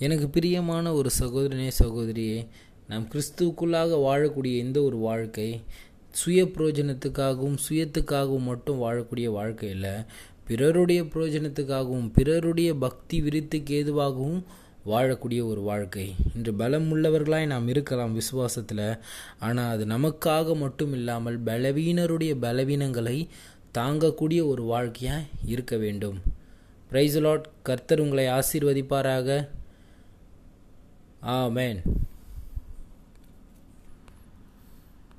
எனக்கு பிரியமான ஒரு சகோதரனே சகோதரியே நாம் கிறிஸ்துவுக்குள்ளாக வாழக்கூடிய எந்த ஒரு வாழ்க்கை சுய புரோஜனத்துக்காகவும் சுயத்துக்காகவும் மட்டும் வாழக்கூடிய வாழ்க்கை இல்லை பிறருடைய புரோஜனத்துக்காகவும் பிறருடைய பக்தி விருத்துக்கு ஏதுவாகவும் வாழக்கூடிய ஒரு வாழ்க்கை. இன்று பலம் உள்ளவர்களாய் நாம் இருக்கலாம் விசுவாசத்தில் ஆனால் அது நமக்காக மட்டும் இல்லாமல் பலவீனருடைய பலவீனங்களை தாங்கக்கூடிய ஒரு வாழ்க்கையாக இருக்க வேண்டும். பிரைஸ் லாட் கர்த்தர் உங்களை ஆசீர்வதிப்பாராக. Amen.